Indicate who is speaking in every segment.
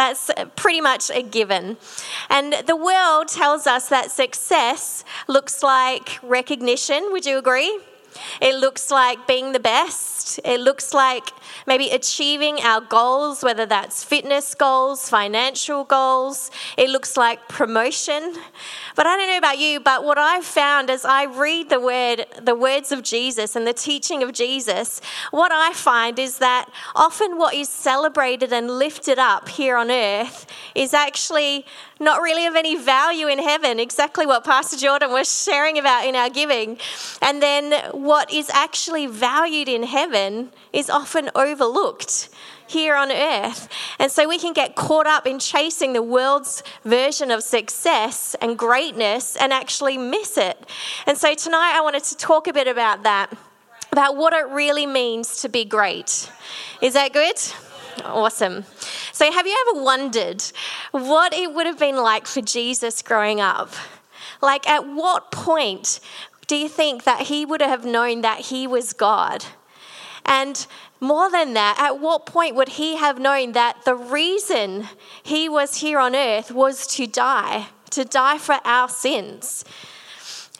Speaker 1: That's pretty much a given. And the world tells us that success looks like recognition. Would you agree? It looks like being the best. It looks like maybe achieving our goals, whether that's fitness goals, financial goals. It looks like promotion. But I don't know about you, but what I've found as I read the word, the words of Jesus and the teaching of Jesus, what I find is that often what is celebrated and lifted up here on earth is actually not really of any value in heaven, exactly what Pastor Jordan was sharing about in our giving. And then what is actually valued in heaven is often overlooked here on earth. And so we can get caught up in chasing the world's version of success and greatness and actually miss it. And so tonight I wanted to talk a bit about that, about what it really means to be great. Is that good? Awesome. So, have you ever wondered what it would have been like for Jesus growing up? Like, at what point do you think that he would have known that he was God? And more than that, at what point would he have known that the reason he was here on earth was to die, to die for our sins?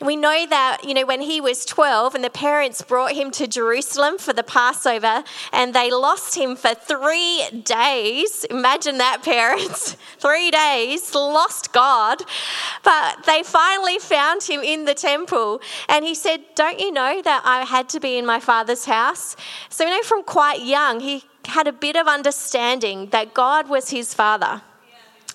Speaker 1: We know that, you know, when he was 12 and the parents brought him to Jerusalem for the Passover and they lost him for three days. Imagine that, parents. three days, lost God. But they finally found him in the temple and he said, Don't you know that I had to be in my father's house? So, you know, from quite young, he had a bit of understanding that God was his father.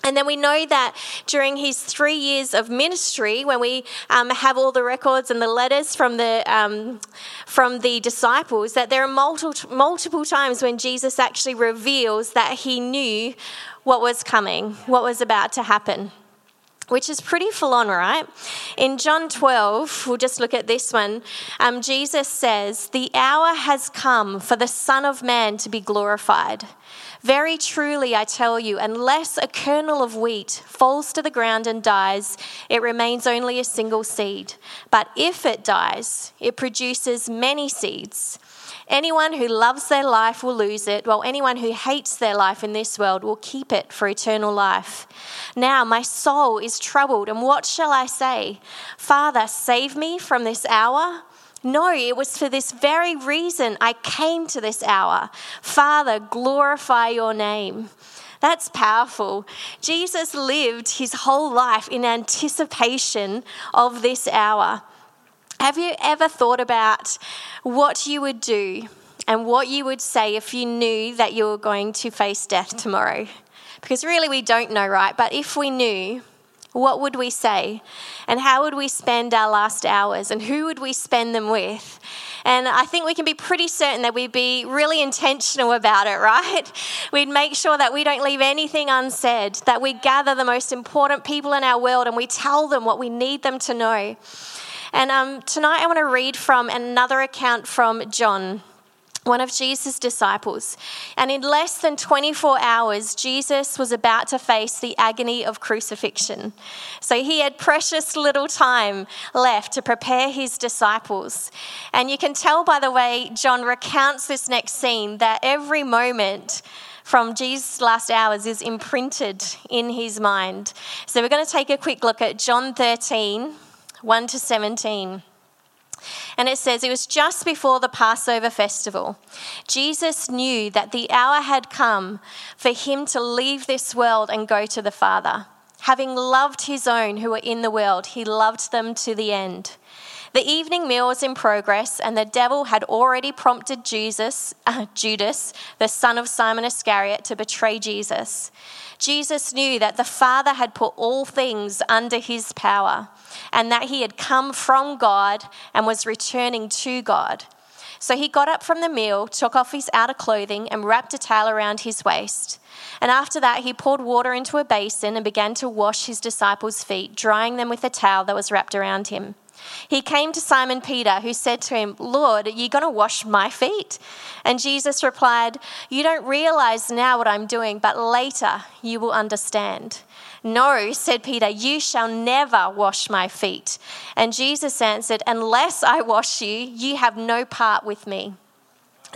Speaker 1: And then we know that during his three years of ministry, when we um, have all the records and the letters from the um, from the disciples, that there are multiple multiple times when Jesus actually reveals that he knew what was coming, what was about to happen which is pretty full on, right? In John 12, we'll just look at this one. Um, Jesus says, The hour has come for the Son of Man to be glorified. Very truly, I tell you, unless a kernel of wheat falls to the ground and dies, it remains only a single seed. But if it dies, it produces many seeds. Anyone who loves their life will lose it, while anyone who hates their life in this world will keep it for eternal life. Now my soul is troubled, and what shall I say? Father, save me from this hour? No, it was for this very reason I came to this hour. Father, glorify your name. That's powerful. Jesus lived his whole life in anticipation of this hour. Have you ever thought about what you would do and what you would say if you knew that you were going to face death tomorrow? Because really, we don't know, right? But if we knew, what would we say? And how would we spend our last hours? And who would we spend them with? And I think we can be pretty certain that we'd be really intentional about it, right? We'd make sure that we don't leave anything unsaid, that we gather the most important people in our world and we tell them what we need them to know. And um, tonight I want to read from another account from John one of Jesus' disciples. And in less than 24 hours, Jesus was about to face the agony of crucifixion. So he had precious little time left to prepare his disciples. And you can tell by the way John recounts this next scene that every moment from Jesus' last hours is imprinted in his mind. So we're going to take a quick look at John 13, 1 to 17. And it says, It was just before the Passover festival. Jesus knew that the hour had come for him to leave this world and go to the Father. Having loved his own who were in the world, he loved them to the end. The evening meal was in progress, and the devil had already prompted Jesus, uh, Judas, the son of Simon Iscariot, to betray Jesus. Jesus knew that the Father had put all things under his power and that he had come from God and was returning to God. So he got up from the meal, took off his outer clothing, and wrapped a towel around his waist. And after that, he poured water into a basin and began to wash his disciples' feet, drying them with a towel that was wrapped around him. He came to Simon Peter, who said to him, Lord, are you going to wash my feet? And Jesus replied, You don't realize now what I'm doing, but later you will understand. No, said Peter, you shall never wash my feet. And Jesus answered, Unless I wash you, you have no part with me.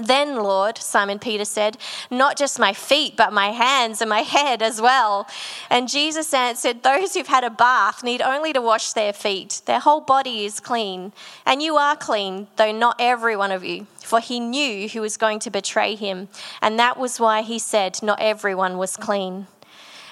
Speaker 1: Then, Lord, Simon Peter said, not just my feet, but my hands and my head as well. And Jesus answered, Those who've had a bath need only to wash their feet. Their whole body is clean. And you are clean, though not every one of you. For he knew who was going to betray him. And that was why he said, Not everyone was clean.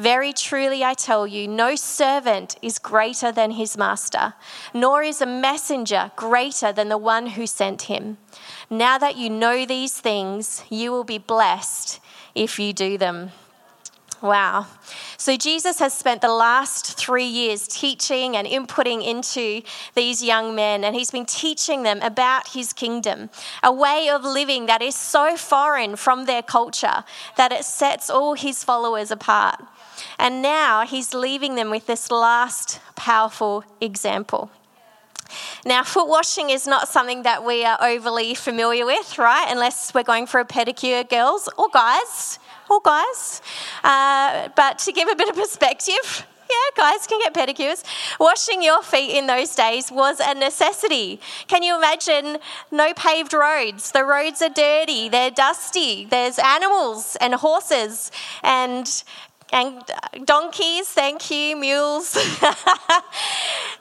Speaker 1: Very truly, I tell you, no servant is greater than his master, nor is a messenger greater than the one who sent him. Now that you know these things, you will be blessed if you do them. Wow. So Jesus has spent the last three years teaching and inputting into these young men, and he's been teaching them about his kingdom, a way of living that is so foreign from their culture that it sets all his followers apart. And now he's leaving them with this last powerful example. Now, foot washing is not something that we are overly familiar with, right? Unless we're going for a pedicure, girls or guys, or guys. Uh, but to give a bit of perspective, yeah, guys can get pedicures. Washing your feet in those days was a necessity. Can you imagine no paved roads? The roads are dirty, they're dusty, there's animals and horses and and donkeys, thank you, mules.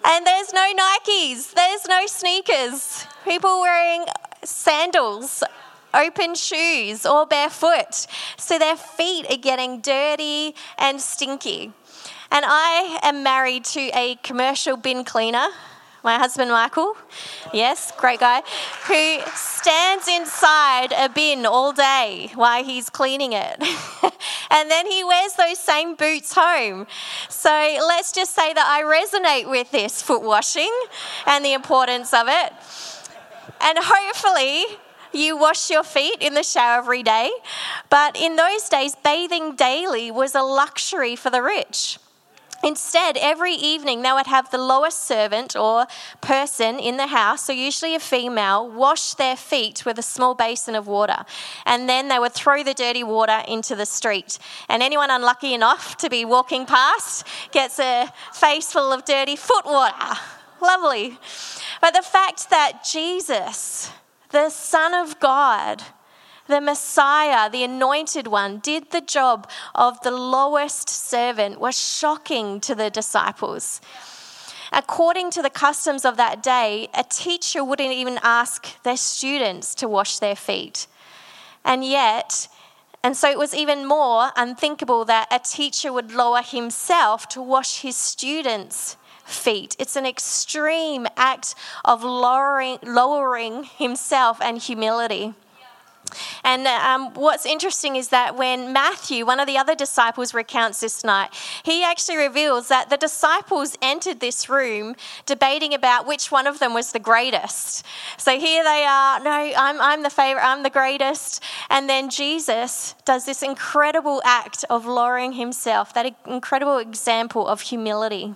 Speaker 1: and there's no Nikes, there's no sneakers. People wearing sandals, open shoes, or barefoot. So their feet are getting dirty and stinky. And I am married to a commercial bin cleaner my husband Michael, yes, great guy, who stands inside a bin all day while he's cleaning it. and then he wears those same boots home. So let's just say that I resonate with this foot washing and the importance of it. And hopefully, you wash your feet in the shower every day. But in those days, bathing daily was a luxury for the rich. Instead, every evening they would have the lowest servant or person in the house, so usually a female, wash their feet with a small basin of water. And then they would throw the dirty water into the street. And anyone unlucky enough to be walking past gets a face full of dirty foot water. Lovely. But the fact that Jesus, the Son of God, the Messiah, the anointed one, did the job of the lowest servant was shocking to the disciples. According to the customs of that day, a teacher wouldn't even ask their students to wash their feet. And yet, and so it was even more unthinkable that a teacher would lower himself to wash his students' feet. It's an extreme act of lowering, lowering himself and humility. And um, what's interesting is that when Matthew, one of the other disciples, recounts this night, he actually reveals that the disciples entered this room debating about which one of them was the greatest. So here they are, no, I'm, I'm the favorite, I'm the greatest. And then Jesus does this incredible act of lowering himself, that incredible example of humility.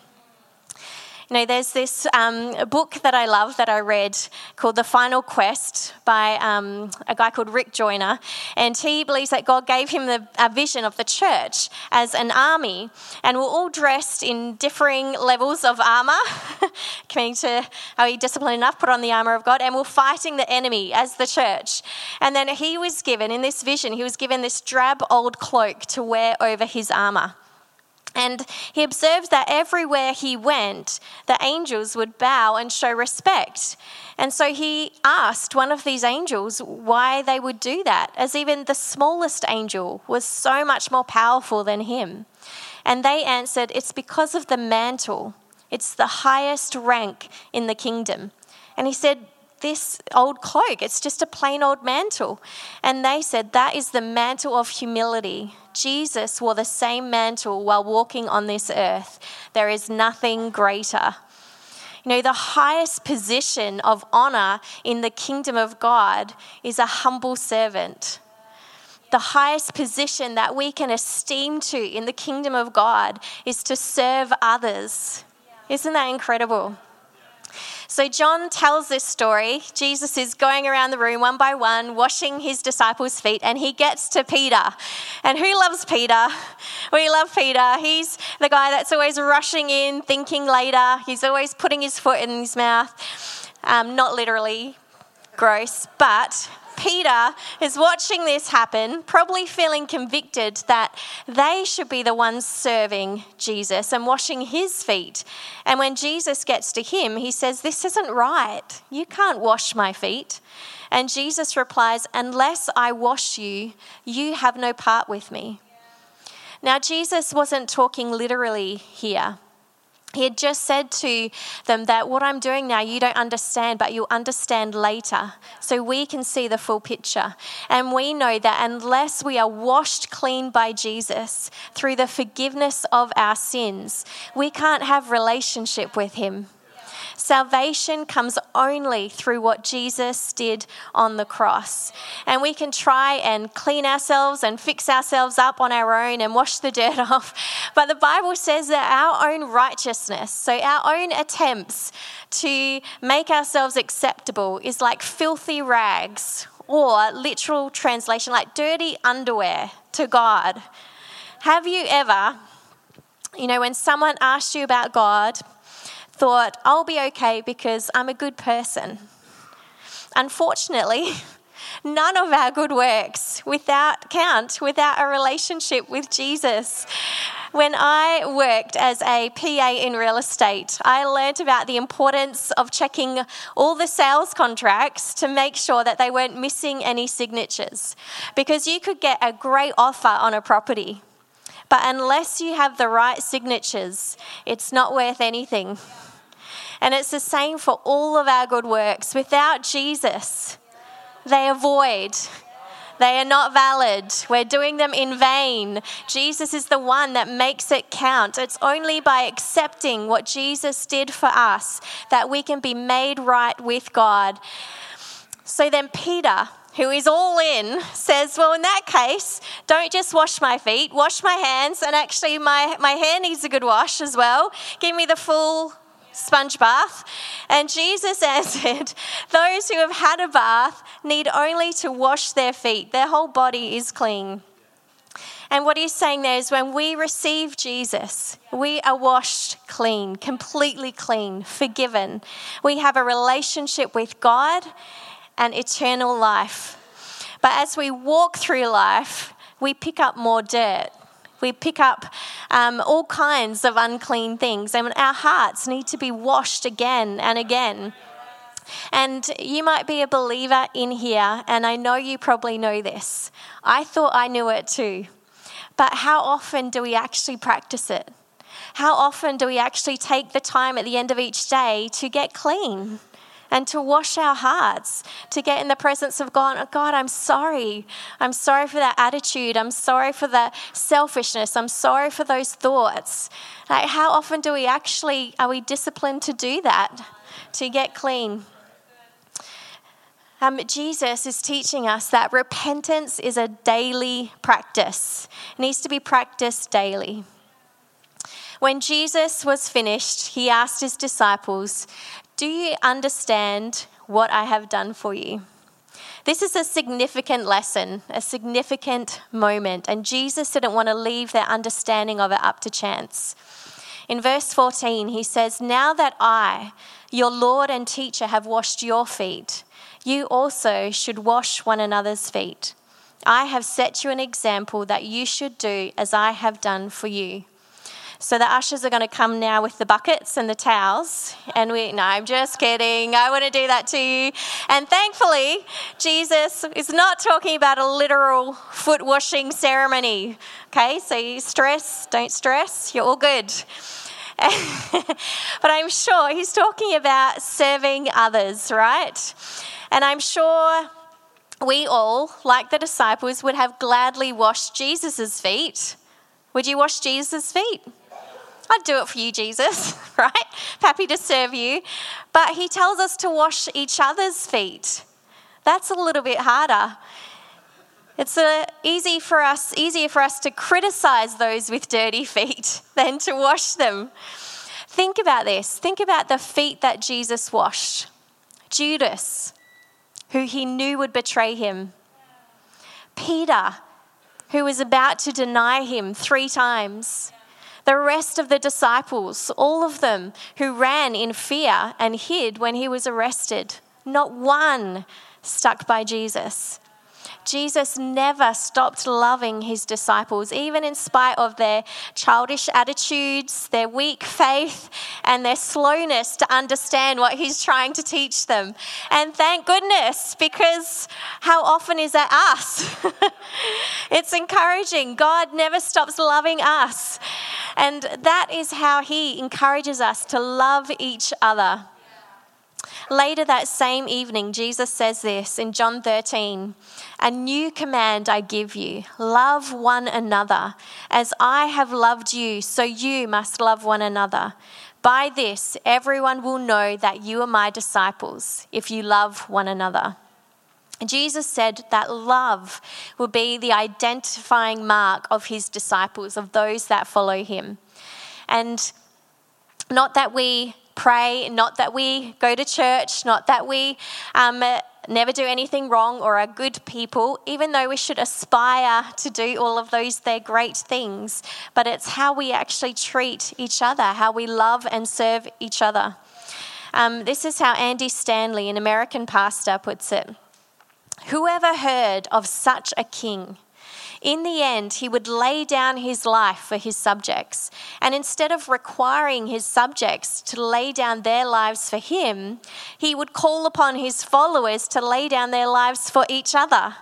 Speaker 1: Know, there's this um, book that I love that I read called The Final Quest by um, a guy called Rick Joyner, and he believes that God gave him the, a vision of the church as an army, and we're all dressed in differing levels of armor, coming to are we disciplined enough, put on the armor of God, and we're fighting the enemy as the church. And then he was given, in this vision, he was given this drab old cloak to wear over his armor. And he observed that everywhere he went, the angels would bow and show respect. And so he asked one of these angels why they would do that, as even the smallest angel was so much more powerful than him. And they answered, It's because of the mantle, it's the highest rank in the kingdom. And he said, this old cloak. It's just a plain old mantle. And they said, That is the mantle of humility. Jesus wore the same mantle while walking on this earth. There is nothing greater. You know, the highest position of honor in the kingdom of God is a humble servant. The highest position that we can esteem to in the kingdom of God is to serve others. Isn't that incredible? So, John tells this story. Jesus is going around the room one by one, washing his disciples' feet, and he gets to Peter. And who loves Peter? We love Peter. He's the guy that's always rushing in, thinking later. He's always putting his foot in his mouth. Um, not literally gross, but Peter is watching this happen, probably feeling convicted that they should be the ones serving Jesus and washing his feet. And when Jesus gets to him, he says, This isn't right. You can't wash my feet. And Jesus replies, Unless I wash you, you have no part with me. Now, Jesus wasn't talking literally here he had just said to them that what I'm doing now you don't understand, but you'll understand later. So we can see the full picture. And we know that unless we are washed clean by Jesus through the forgiveness of our sins, we can't have relationship with him. Salvation comes only through what Jesus did on the cross. And we can try and clean ourselves and fix ourselves up on our own and wash the dirt off. But the Bible says that our own righteousness, so our own attempts to make ourselves acceptable, is like filthy rags, or literal translation, like dirty underwear to God. Have you ever, you know, when someone asks you about God, thought, I'll be okay because I'm a good person. Unfortunately, none of our good works without count without a relationship with Jesus. When I worked as a PA in real estate, I learned about the importance of checking all the sales contracts to make sure that they weren't missing any signatures. Because you could get a great offer on a property, but unless you have the right signatures, it's not worth anything. And it's the same for all of our good works. Without Jesus, they are void. They are not valid. We're doing them in vain. Jesus is the one that makes it count. It's only by accepting what Jesus did for us that we can be made right with God. So then, Peter, who is all in, says, Well, in that case, don't just wash my feet, wash my hands. And actually, my, my hair needs a good wash as well. Give me the full sponge bath? And Jesus answered, Those who have had a bath need only to wash their feet, their whole body is clean. And what he's saying there is when we receive Jesus, we are washed clean, completely clean, forgiven. We have a relationship with God and eternal life. But as we walk through life, we pick up more dirt. We pick up um, all kinds of unclean things, and our hearts need to be washed again and again. And you might be a believer in here, and I know you probably know this. I thought I knew it too. But how often do we actually practice it? How often do we actually take the time at the end of each day to get clean? And to wash our hearts, to get in the presence of God. Oh, God, I'm sorry. I'm sorry for that attitude. I'm sorry for that selfishness. I'm sorry for those thoughts. Like, how often do we actually, are we disciplined to do that, to get clean? Um, Jesus is teaching us that repentance is a daily practice. It needs to be practiced daily. When Jesus was finished, he asked his disciples, Do you understand what I have done for you? This is a significant lesson, a significant moment, and Jesus didn't want to leave their understanding of it up to chance. In verse 14, he says, Now that I, your Lord and teacher, have washed your feet, you also should wash one another's feet. I have set you an example that you should do as I have done for you. So the ushers are going to come now with the buckets and the towels. And we, no, I'm just kidding. I want to do that to you. And thankfully, Jesus is not talking about a literal foot washing ceremony. Okay, so you stress, don't stress, you're all good. but I'm sure he's talking about serving others, right? And I'm sure we all, like the disciples, would have gladly washed Jesus' feet. Would you wash Jesus' feet? I'd do it for you, Jesus, right? Happy to serve you. But he tells us to wash each other's feet. That's a little bit harder. It's a, easy for us, easier for us to criticize those with dirty feet than to wash them. Think about this. Think about the feet that Jesus washed. Judas, who he knew would betray him. Peter, who was about to deny him three times. The rest of the disciples, all of them who ran in fear and hid when he was arrested, not one stuck by Jesus. Jesus never stopped loving his disciples, even in spite of their childish attitudes, their weak faith, and their slowness to understand what he's trying to teach them. And thank goodness, because how often is that us? it's encouraging. God never stops loving us. And that is how He encourages us to love each other. Later that same evening, Jesus says this in John 13 A new command I give you love one another. As I have loved you, so you must love one another. By this, everyone will know that you are my disciples if you love one another. Jesus said that love will be the identifying mark of his disciples, of those that follow him. And not that we pray, not that we go to church, not that we um, never do anything wrong or are good people, even though we should aspire to do all of those, they're great things. But it's how we actually treat each other, how we love and serve each other. Um, this is how Andy Stanley, an American pastor, puts it. Whoever heard of such a king? In the end, he would lay down his life for his subjects. And instead of requiring his subjects to lay down their lives for him, he would call upon his followers to lay down their lives for each other.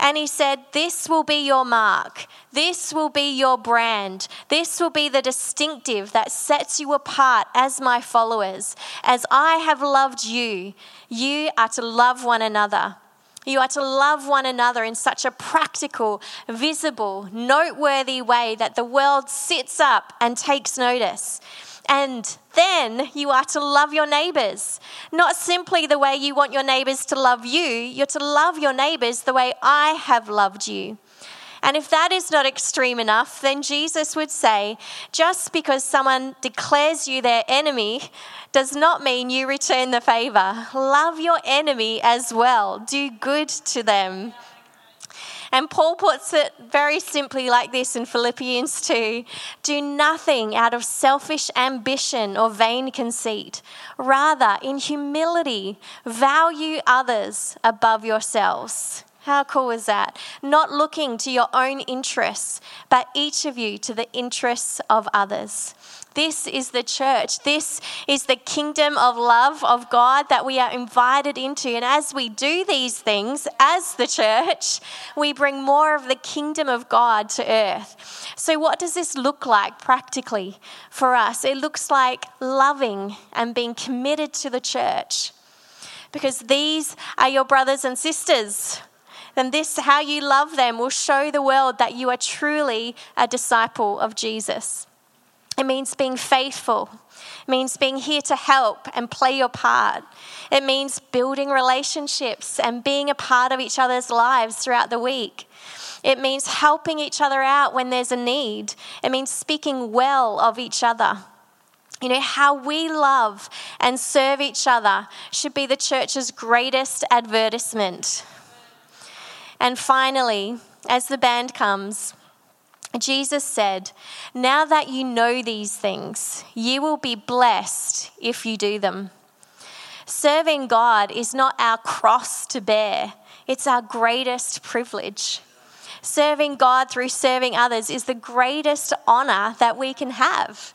Speaker 1: And he said, This will be your mark. This will be your brand. This will be the distinctive that sets you apart as my followers. As I have loved you, you are to love one another. You are to love one another in such a practical, visible, noteworthy way that the world sits up and takes notice. And then you are to love your neighbors. Not simply the way you want your neighbors to love you, you're to love your neighbors the way I have loved you. And if that is not extreme enough, then Jesus would say, just because someone declares you their enemy does not mean you return the favor. Love your enemy as well, do good to them. And Paul puts it very simply like this in Philippians 2 Do nothing out of selfish ambition or vain conceit. Rather, in humility, value others above yourselves. How cool is that? Not looking to your own interests, but each of you to the interests of others. This is the church. This is the kingdom of love of God that we are invited into. And as we do these things as the church, we bring more of the kingdom of God to earth. So, what does this look like practically for us? It looks like loving and being committed to the church because these are your brothers and sisters then this, how you love them, will show the world that you are truly a disciple of Jesus. It means being faithful. It means being here to help and play your part. It means building relationships and being a part of each other's lives throughout the week. It means helping each other out when there's a need. It means speaking well of each other. You know, how we love and serve each other should be the church's greatest advertisement. And finally, as the band comes, Jesus said, Now that you know these things, you will be blessed if you do them. Serving God is not our cross to bear, it's our greatest privilege. Serving God through serving others is the greatest honor that we can have.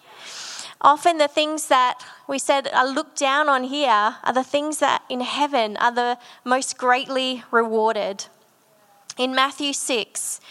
Speaker 1: Often, the things that we said are looked down on here are the things that in heaven are the most greatly rewarded. In Matthew 6,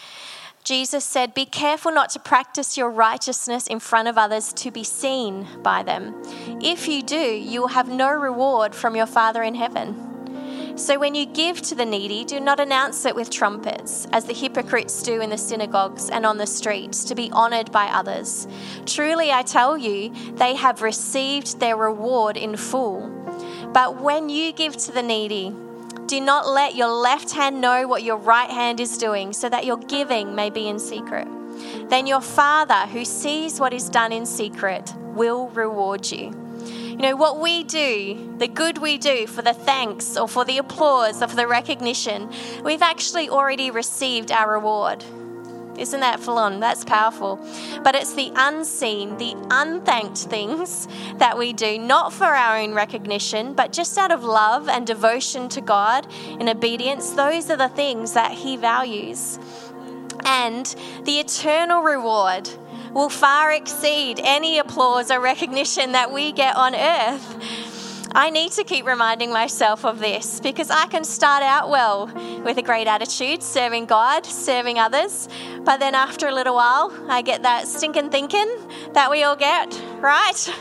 Speaker 1: Jesus said, Be careful not to practice your righteousness in front of others to be seen by them. If you do, you will have no reward from your Father in heaven. So when you give to the needy, do not announce it with trumpets, as the hypocrites do in the synagogues and on the streets, to be honored by others. Truly, I tell you, they have received their reward in full. But when you give to the needy, do not let your left hand know what your right hand is doing, so that your giving may be in secret. Then your Father, who sees what is done in secret, will reward you. You know, what we do, the good we do for the thanks or for the applause or for the recognition, we've actually already received our reward. Isn't that full on? That's powerful. But it's the unseen, the unthanked things that we do, not for our own recognition, but just out of love and devotion to God in obedience. Those are the things that He values. And the eternal reward will far exceed any applause or recognition that we get on earth. I need to keep reminding myself of this because I can start out well with a great attitude, serving God, serving others, but then after a little while, I get that stinking thinking that we all get, right?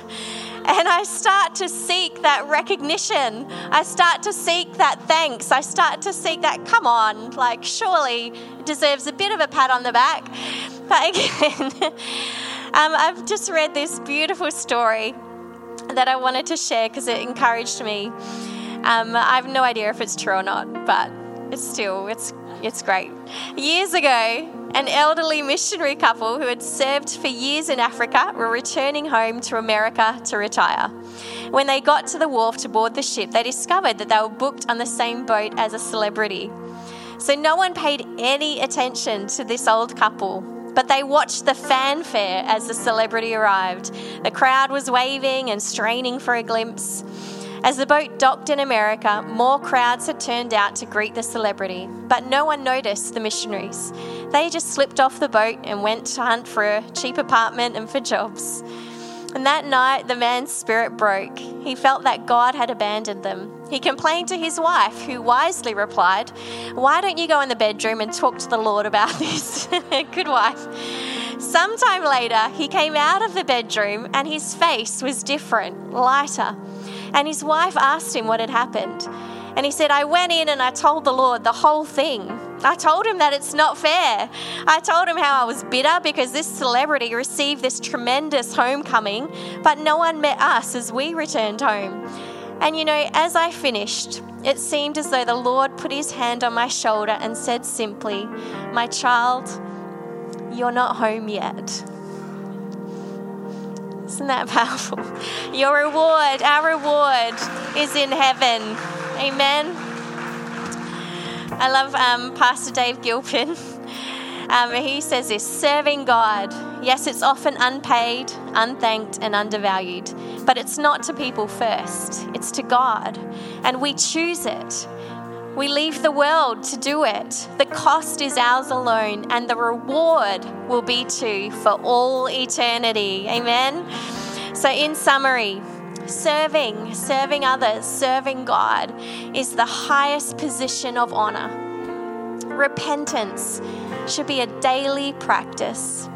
Speaker 1: And I start to seek that recognition. I start to seek that thanks. I start to seek that, come on, like, surely it deserves a bit of a pat on the back. But again, um, I've just read this beautiful story that I wanted to share because it encouraged me. Um, I have no idea if it's true or not, but it's still it's it's great. Years ago, an elderly missionary couple who had served for years in Africa were returning home to America to retire. When they got to the wharf to board the ship, they discovered that they were booked on the same boat as a celebrity. So no one paid any attention to this old couple but they watched the fanfare as the celebrity arrived. The crowd was waving and straining for a glimpse. As the boat docked in America, more crowds had turned out to greet the celebrity, but no one noticed the missionaries. They just slipped off the boat and went to hunt for a cheap apartment and for jobs. And that night, the man's spirit broke. He felt that God had abandoned them. He complained to his wife, who wisely replied, Why don't you go in the bedroom and talk to the Lord about this? Good wife. Sometime later, he came out of the bedroom and his face was different, lighter. And his wife asked him what had happened. And he said, I went in and I told the Lord the whole thing. I told him that it's not fair. I told him how I was bitter because this celebrity received this tremendous homecoming, but no one met us as we returned home. And you know, as I finished, it seemed as though the Lord put his hand on my shoulder and said simply, My child, you're not home yet. Isn't that powerful? Your reward, our reward, is in heaven. Amen. I love um, Pastor Dave Gilpin. Um, he says this serving God. Yes, it's often unpaid, unthanked, and undervalued, but it's not to people first, it's to God. And we choose it. We leave the world to do it. The cost is ours alone, and the reward will be to for all eternity. Amen. So, in summary, serving, serving others, serving God is the highest position of honor. Repentance should be a daily practice.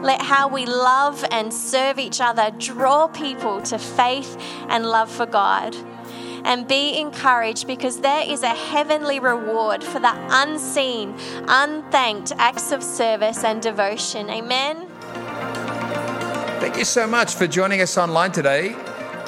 Speaker 1: Let how we love and serve each other draw people to faith and love for God. And be encouraged because there is a heavenly reward for the unseen, unthanked acts of service and devotion. Amen.
Speaker 2: Thank you so much for joining us online today.